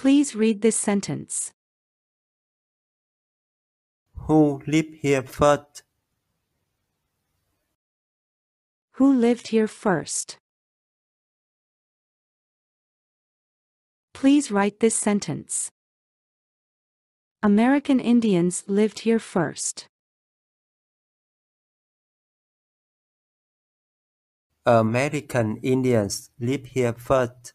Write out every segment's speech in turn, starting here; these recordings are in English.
Please read this sentence. Who live here first? Who lived here first? Please write this sentence. American Indians lived here first. American Indians lived here first.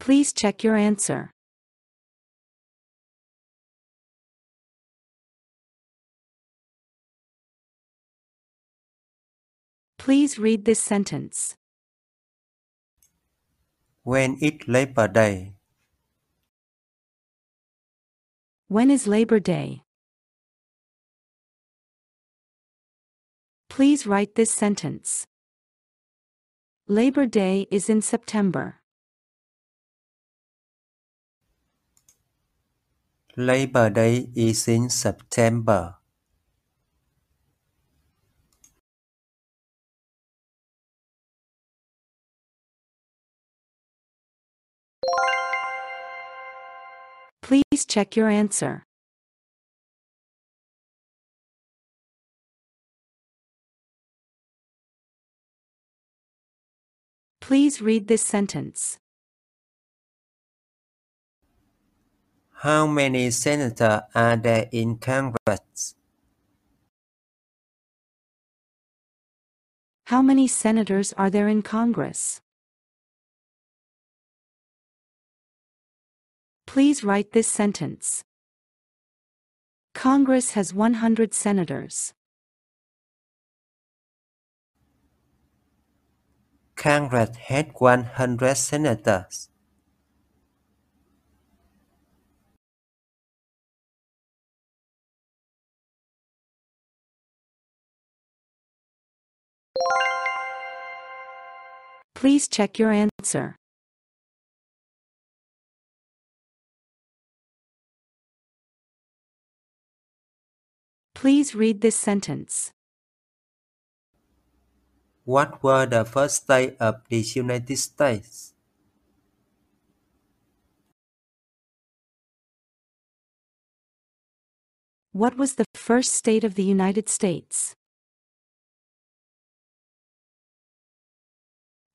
Please check your answer. Please read this sentence. When is Labor Day? When is Labor Day? Please write this sentence. Labor Day is in September. Labor Day is in September. Please check your answer. Please read this sentence. How many senators are there in Congress? How many senators are there in Congress? Please write this sentence. Congress has 100 senators. Congress had 100 senators. Please check your answer. Please read this sentence. What were the first states of the United States? What was the first state of the United States?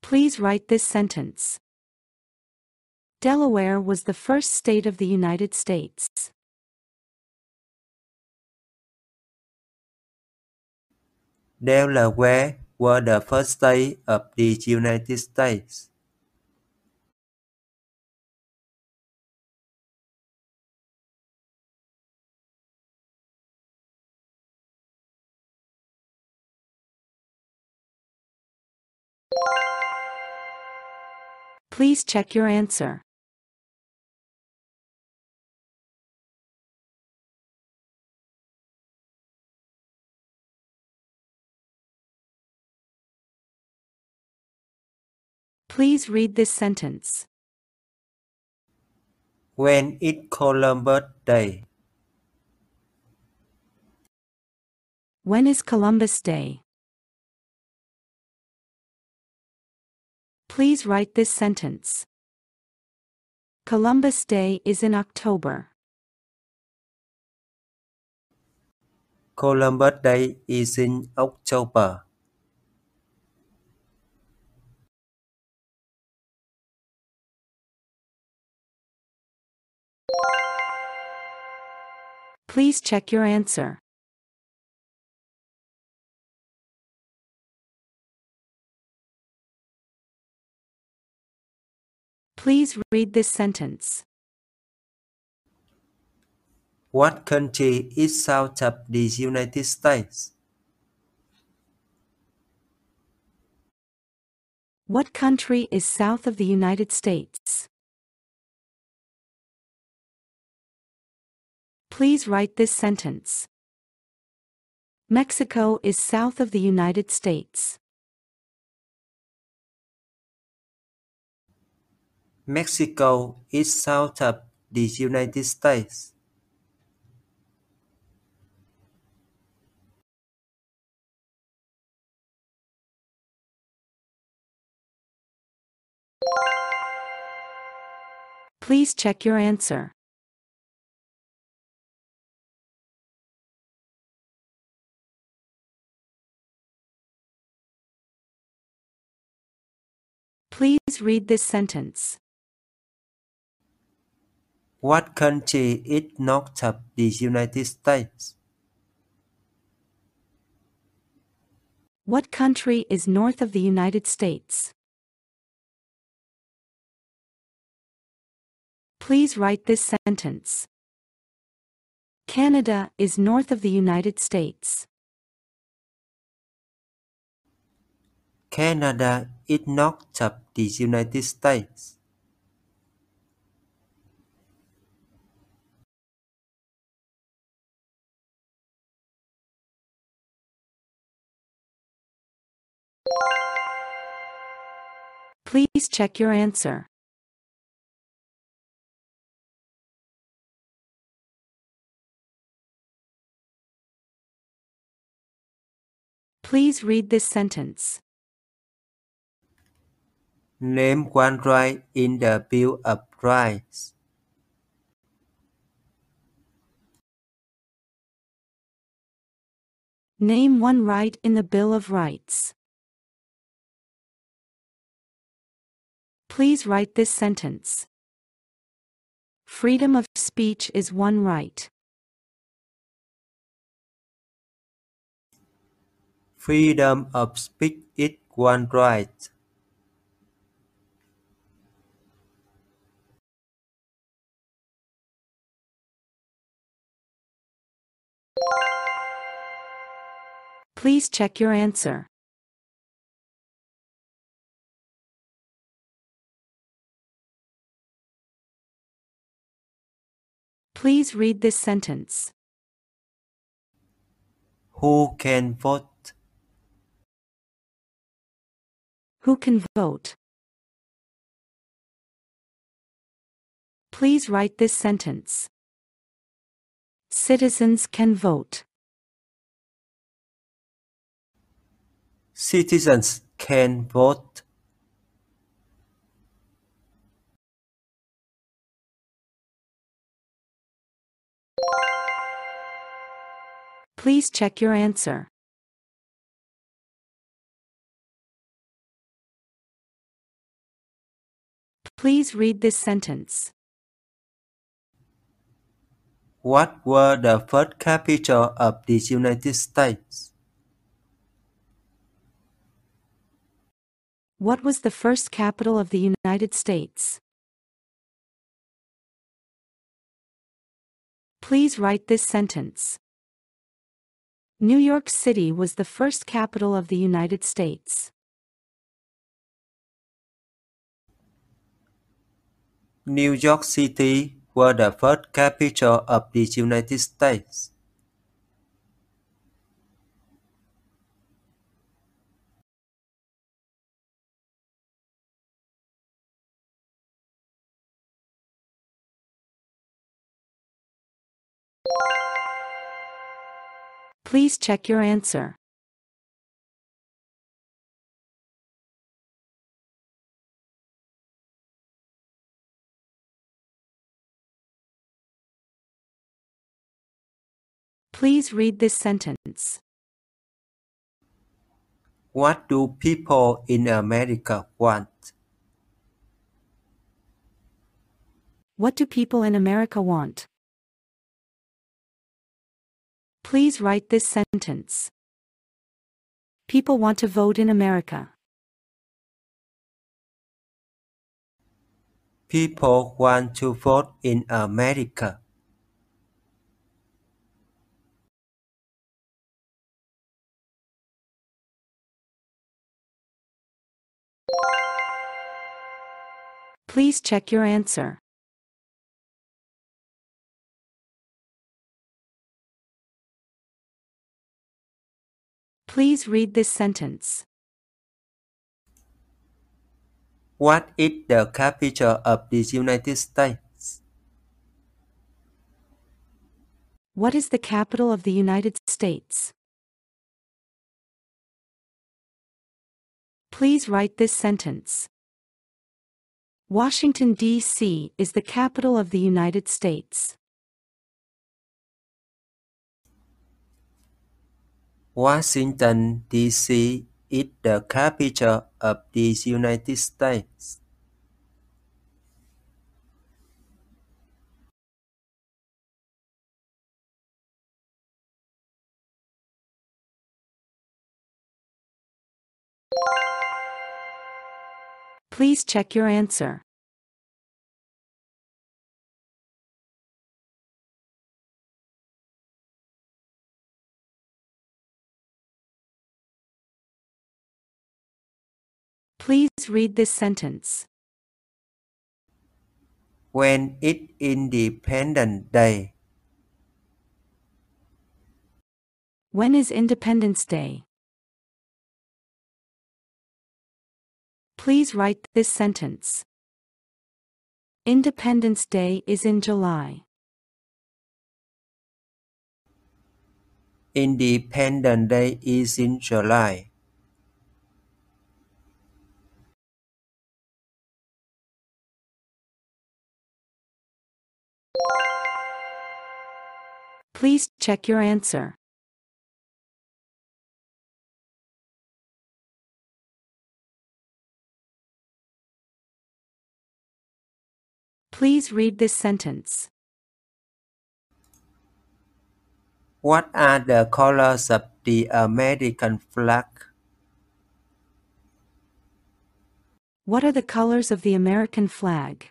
Please write this sentence. Delaware was the first state of the United States. Delaware were the first state of the United States. Please check your answer. Please read this sentence. When is Columbus Day? When is Columbus Day? Please write this sentence. Columbus Day is in October. Columbus Day is in October. Please check your answer. Please read this sentence. What country is south of the United States? What country is south of the United States? Please write this sentence. Mexico is south of the United States. Mexico is south of the United States. Please check your answer. Please read this sentence. What country is north of the United States? What country is north of the United States? Please write this sentence. Canada is north of the United States. Canada is north of the United States. Please check your answer. Please read this sentence. Name one right in the Bill of Rights. Name one right in the Bill of Rights. Please write this sentence. Freedom of speech is one right. Freedom of speech is one right. Please check your answer. Please read this sentence. Who can vote? Who can vote? Please write this sentence. Citizens can vote. Citizens can vote. Please check your answer. Please read this sentence. What were the first capital of the United States? What was the first capital of the United States? Please write this sentence. New York City was the first capital of the United States. New York City was the first capital of the United States. Please check your answer. Please read this sentence. What do people in America want? What do people in America want? Please write this sentence. People want to vote in America. People want to vote in America. Please check your answer. Please read this sentence. What is the capital of the United States? What is the capital of the United States? Please write this sentence. Washington, D.C. is the capital of the United States. Washington, D.C. is the capital of the United States. Please check your answer. Please read this sentence. When is Independence Day? When is Independence Day? Please write this sentence. Independence Day is in July. Independence Day is in July. Please check your answer. Please read this sentence. What are the colors of the American flag? What are the colors of the American flag?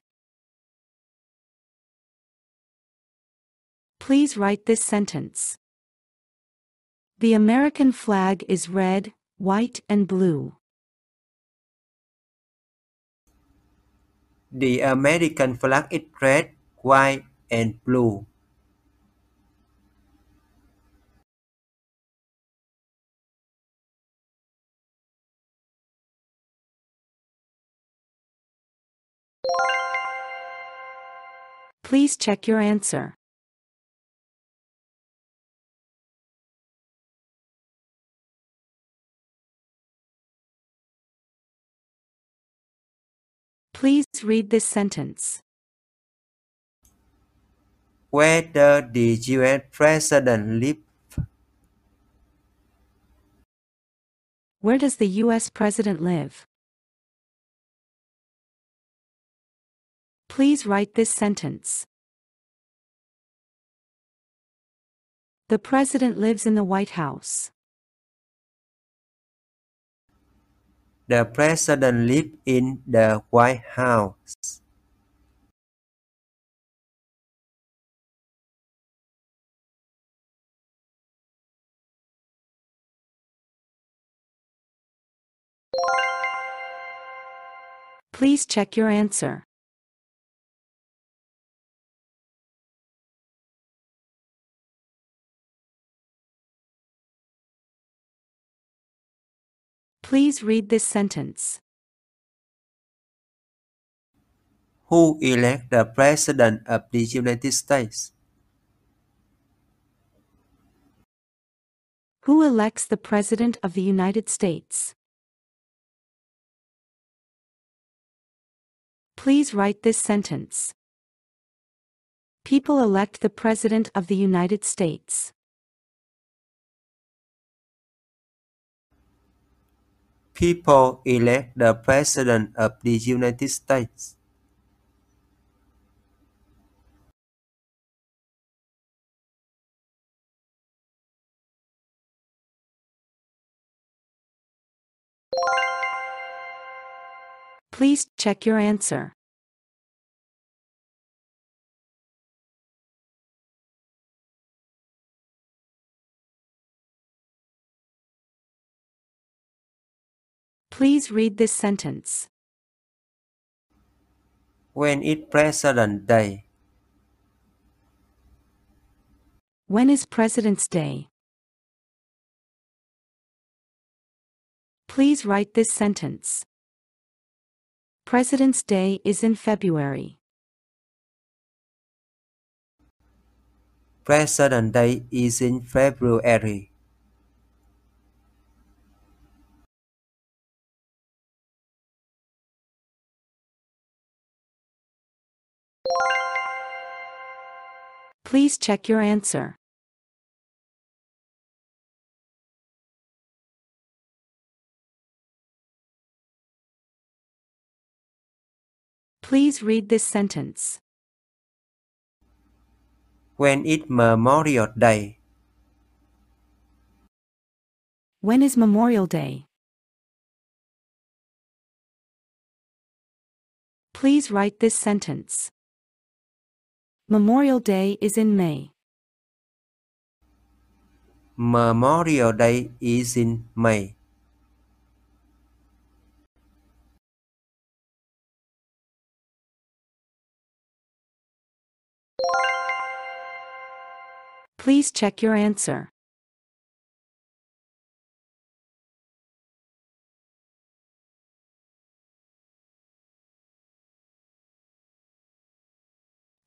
Please write this sentence. The American flag is red, white, and blue. The American flag is red, white, and blue. Please check your answer. Please read this sentence. Where does the US president live? Where does the U.S. President live? Please write this sentence. The President lives in the White House. The president lives in the White House. Please check your answer. Please read this sentence. Who elects the president of the United States? Who elects the President of the United States? Please write this sentence. People elect the President of the United States. People elect the president of the United States. Please check your answer. Please read this sentence. When is President Day? When is President's Day? Please write this sentence. President's Day is in February. President Day is in February. Please check your answer. Please read this sentence. When is Memorial Day? When is Memorial Day? Please write this sentence. Memorial Day is in May. Memorial Day is in May. Please check your answer.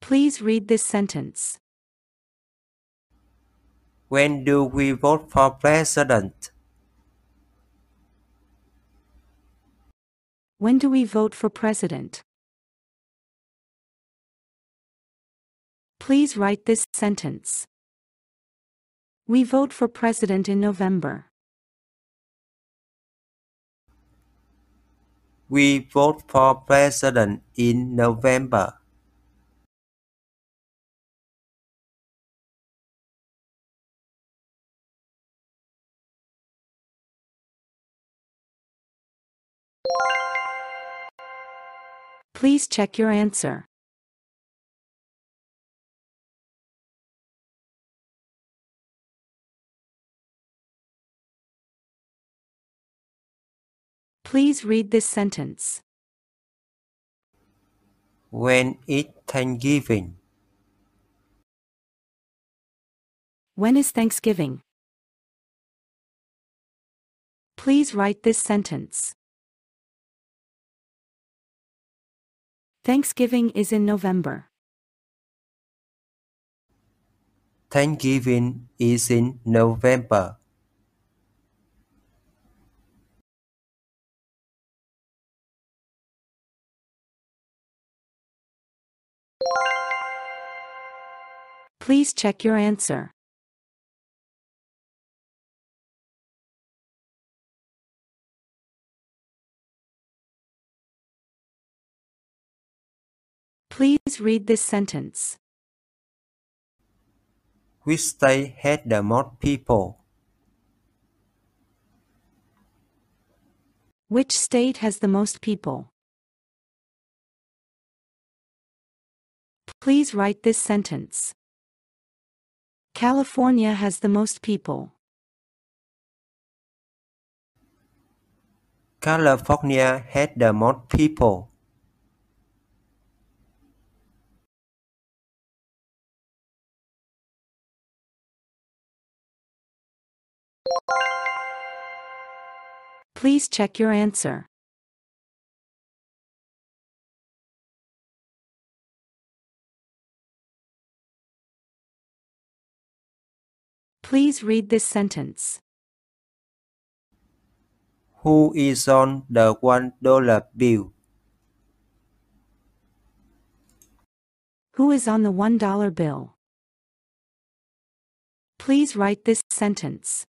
Please read this sentence. When do we vote for president? When do we vote for president? Please write this sentence. We vote for president in November. We vote for president in November. Please check your answer. Please read this sentence. When is Thanksgiving? When is Thanksgiving? Please write this sentence. Thanksgiving is in November. Thanksgiving is in November. Please check your answer. Please read this sentence. Which state has the most people? Which state has the most people? Please write this sentence. California has the most people. California has the most people. Please check your answer. Please read this sentence. Who is on the one dollar bill? Who is on the $1 bill? Please write this sentence.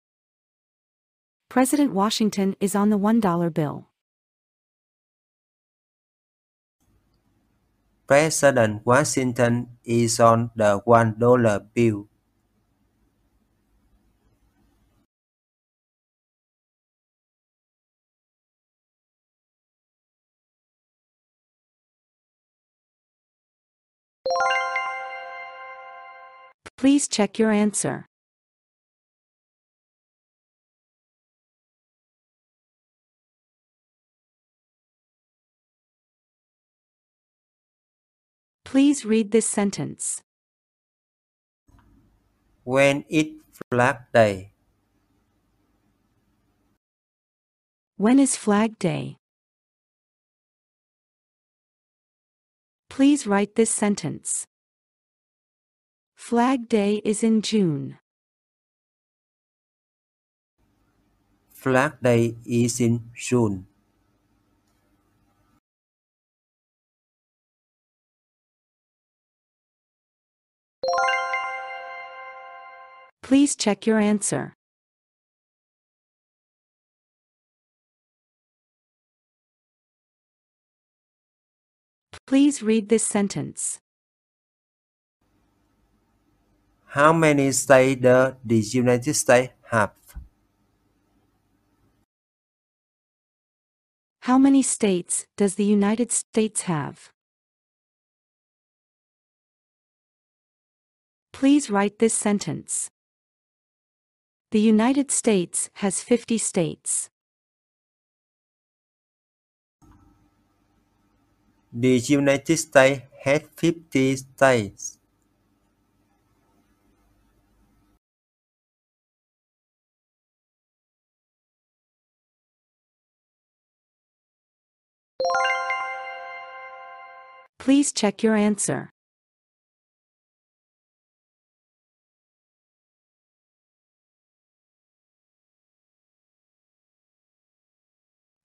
President Washington is on the $1 bill. President Washington is on the one dollar bill. Please check your answer. Please read this sentence. When is Flag Day? When is Flag Day? Please write this sentence. Flag Day is in June. Flag Day is in June. Please check your answer. Please read this sentence. How many states does the United States have? How many states does the United States have? Please write this sentence. The United States has 50 states. The United States has 50 states. Please check your answer.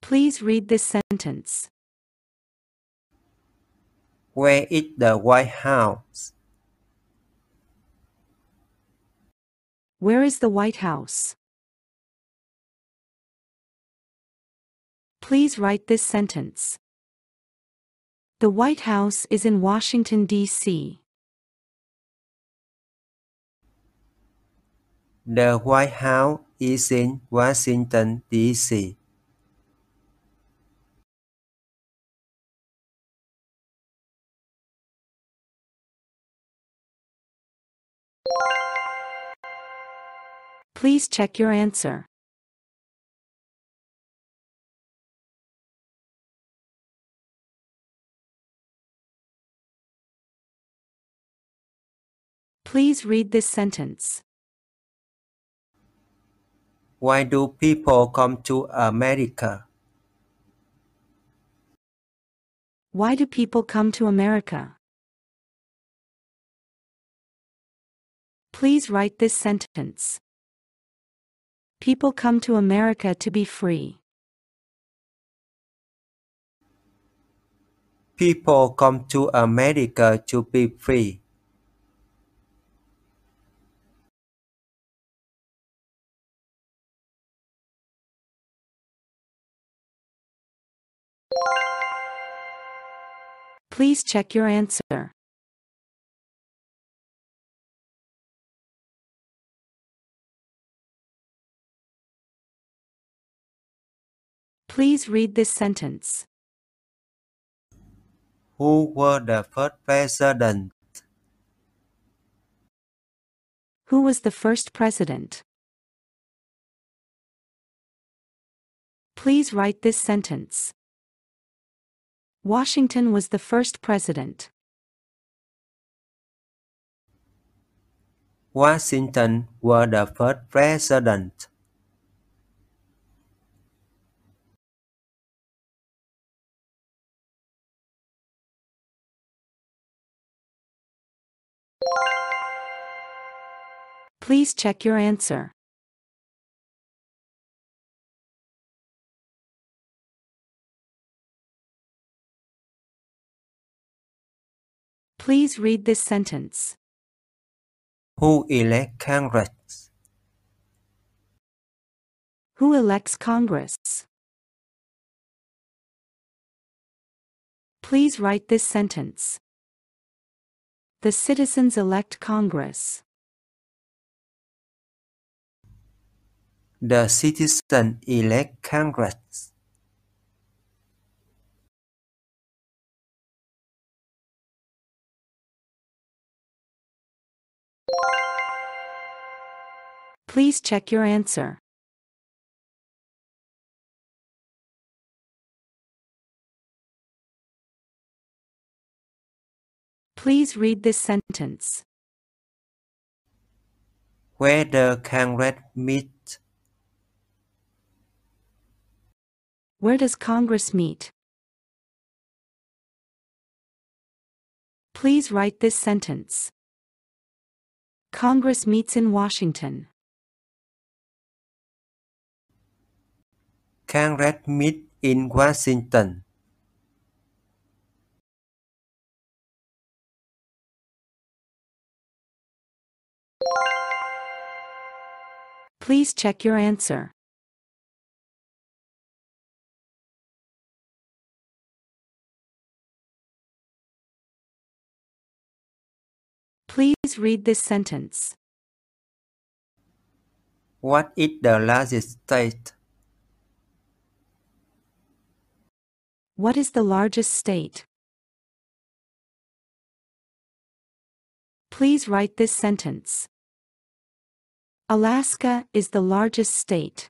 Please read this sentence. Where is the White House? Where is the White House? Please write this sentence. The White House is in Washington, D.C. The White House is in Washington, D.C. Please check your answer. Please read this sentence. Why do people come to America? Why do people come to America? Please write this sentence. People come to America to be free. People come to America to be free. Please check your answer. Please read this sentence. Who were the first president? Who was the first president? Please write this sentence. Washington was the first president. Washington was the first president. Please check your answer. Please read this sentence. Who elect Congress? Who elects Congress? Please write this sentence. The citizens elect Congress. The citizen elect Congress. Please check your answer. Please read this sentence. Where the Congress meet? Where does Congress meet? Please write this sentence. Congress meets in Washington. Congress meet in Washington. Please check your answer. Please read this sentence. What is the largest state? What is the largest state? Please write this sentence. Alaska is the largest state.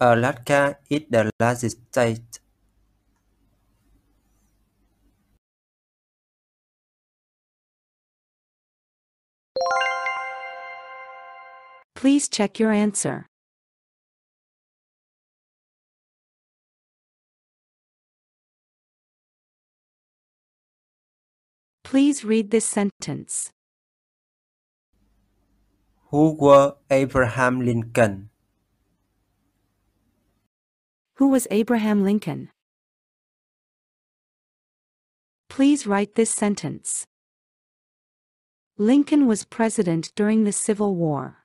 Alaska is the largest state. Please check your answer. Please read this sentence. Who was Abraham Lincoln? Who was Abraham Lincoln? Please write this sentence. Lincoln was president during the Civil War.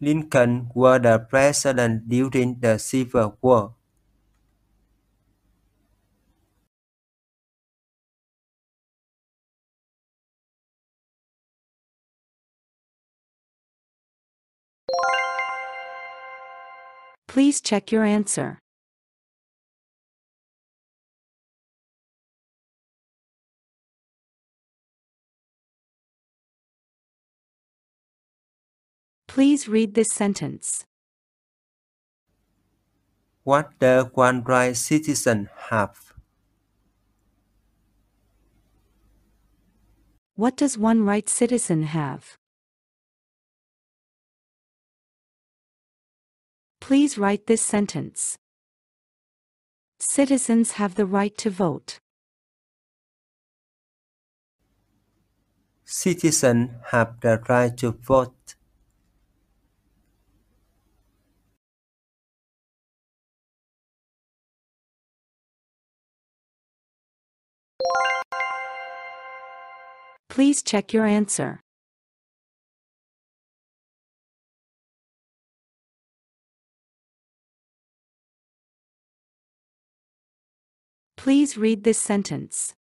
Lincoln was the president during the Civil War. Please check your answer. Please read this sentence. What does one right citizen have? What does one right citizen have? Please write this sentence. Citizens have the right to vote. Citizens have the right to vote. Please check your answer. Please read this sentence.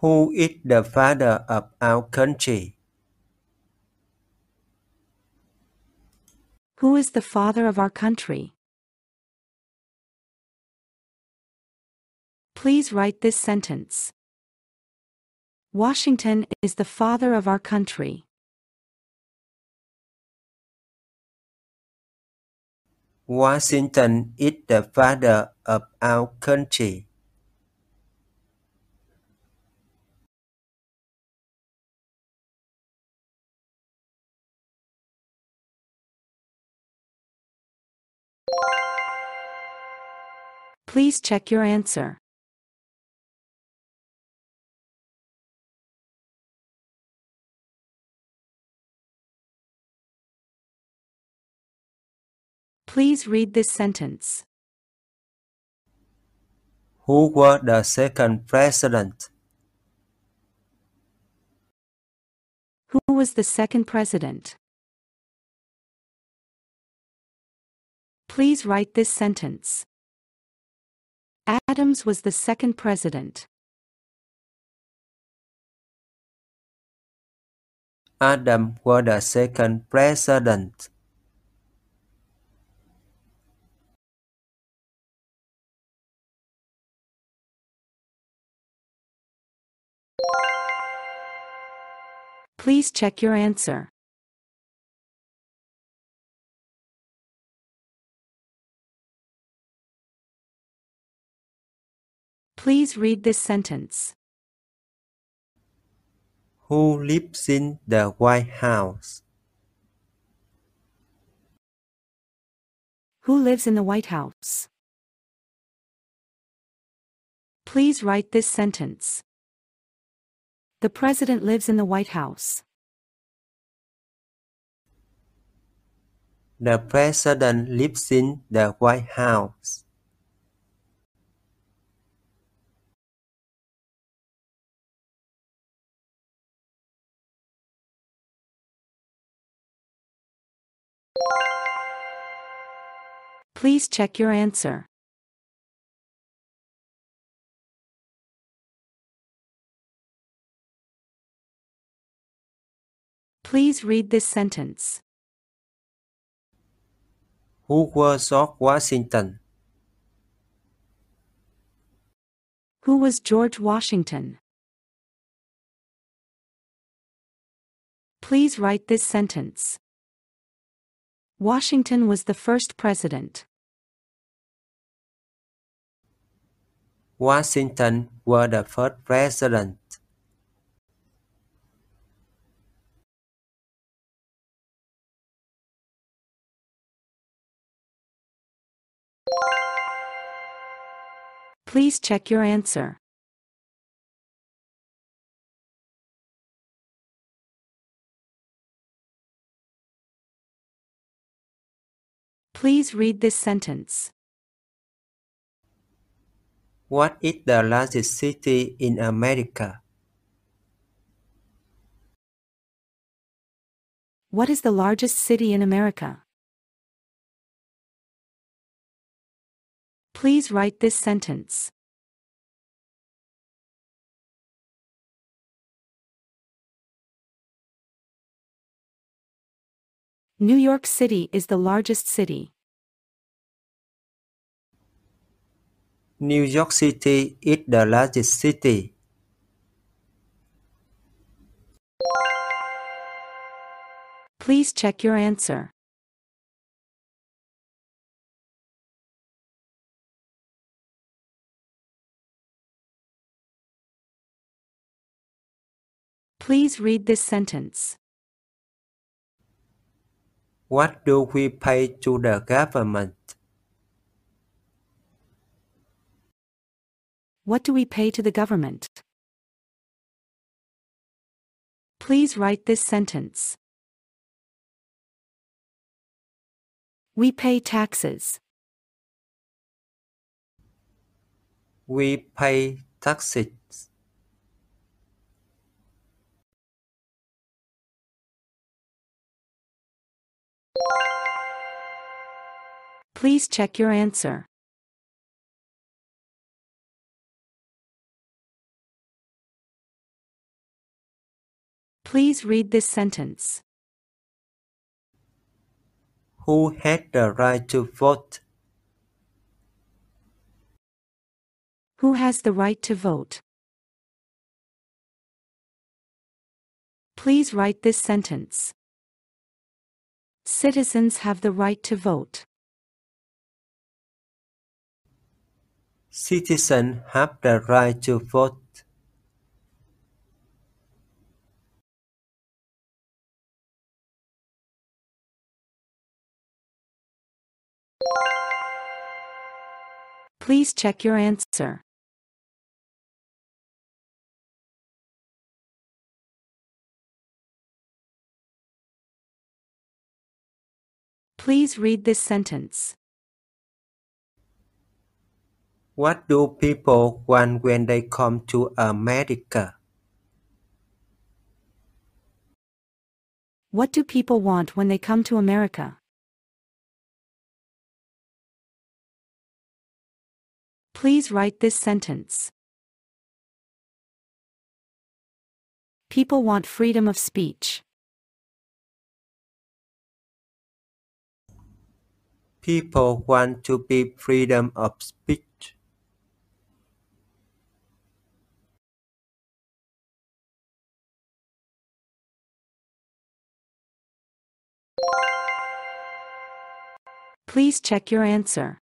Who is the father of our country? Who is the father of our country? Please write this sentence. Washington is the father of our country. Washington is the father of our country. Please check your answer. Please read this sentence. Who was the second president? Who was the second president? Please write this sentence. Adams was the second president. Adam was the second president. Please check your answer. Please read this sentence. Who lives in the White House? Who lives in the White House? Please write this sentence. The president lives in the White House. The president lives in the White House. Please check your answer. Please read this sentence. Who was George Washington? Who was George Washington? Please write this sentence. Washington was the first president. Washington was the first president. Please check your answer. Please read this sentence. What is the largest city in America? What is the largest city in America? Please write this sentence. New York City is the largest city. New York City is the largest city. Please check your answer. Please read this sentence. What do we pay to the government? What do we pay to the government? Please write this sentence. We pay taxes. We pay taxes. Please check your answer. Please read this sentence. Who had the right to vote? Who has the right to vote? Please write this sentence. Citizens have the right to vote. Citizens have the right to vote. Please check your answer. Please read this sentence. What do people want when they come to America? What do people want when they come to America? Please write this sentence. People want freedom of speech. People want to be freedom of speech. Please check your answer.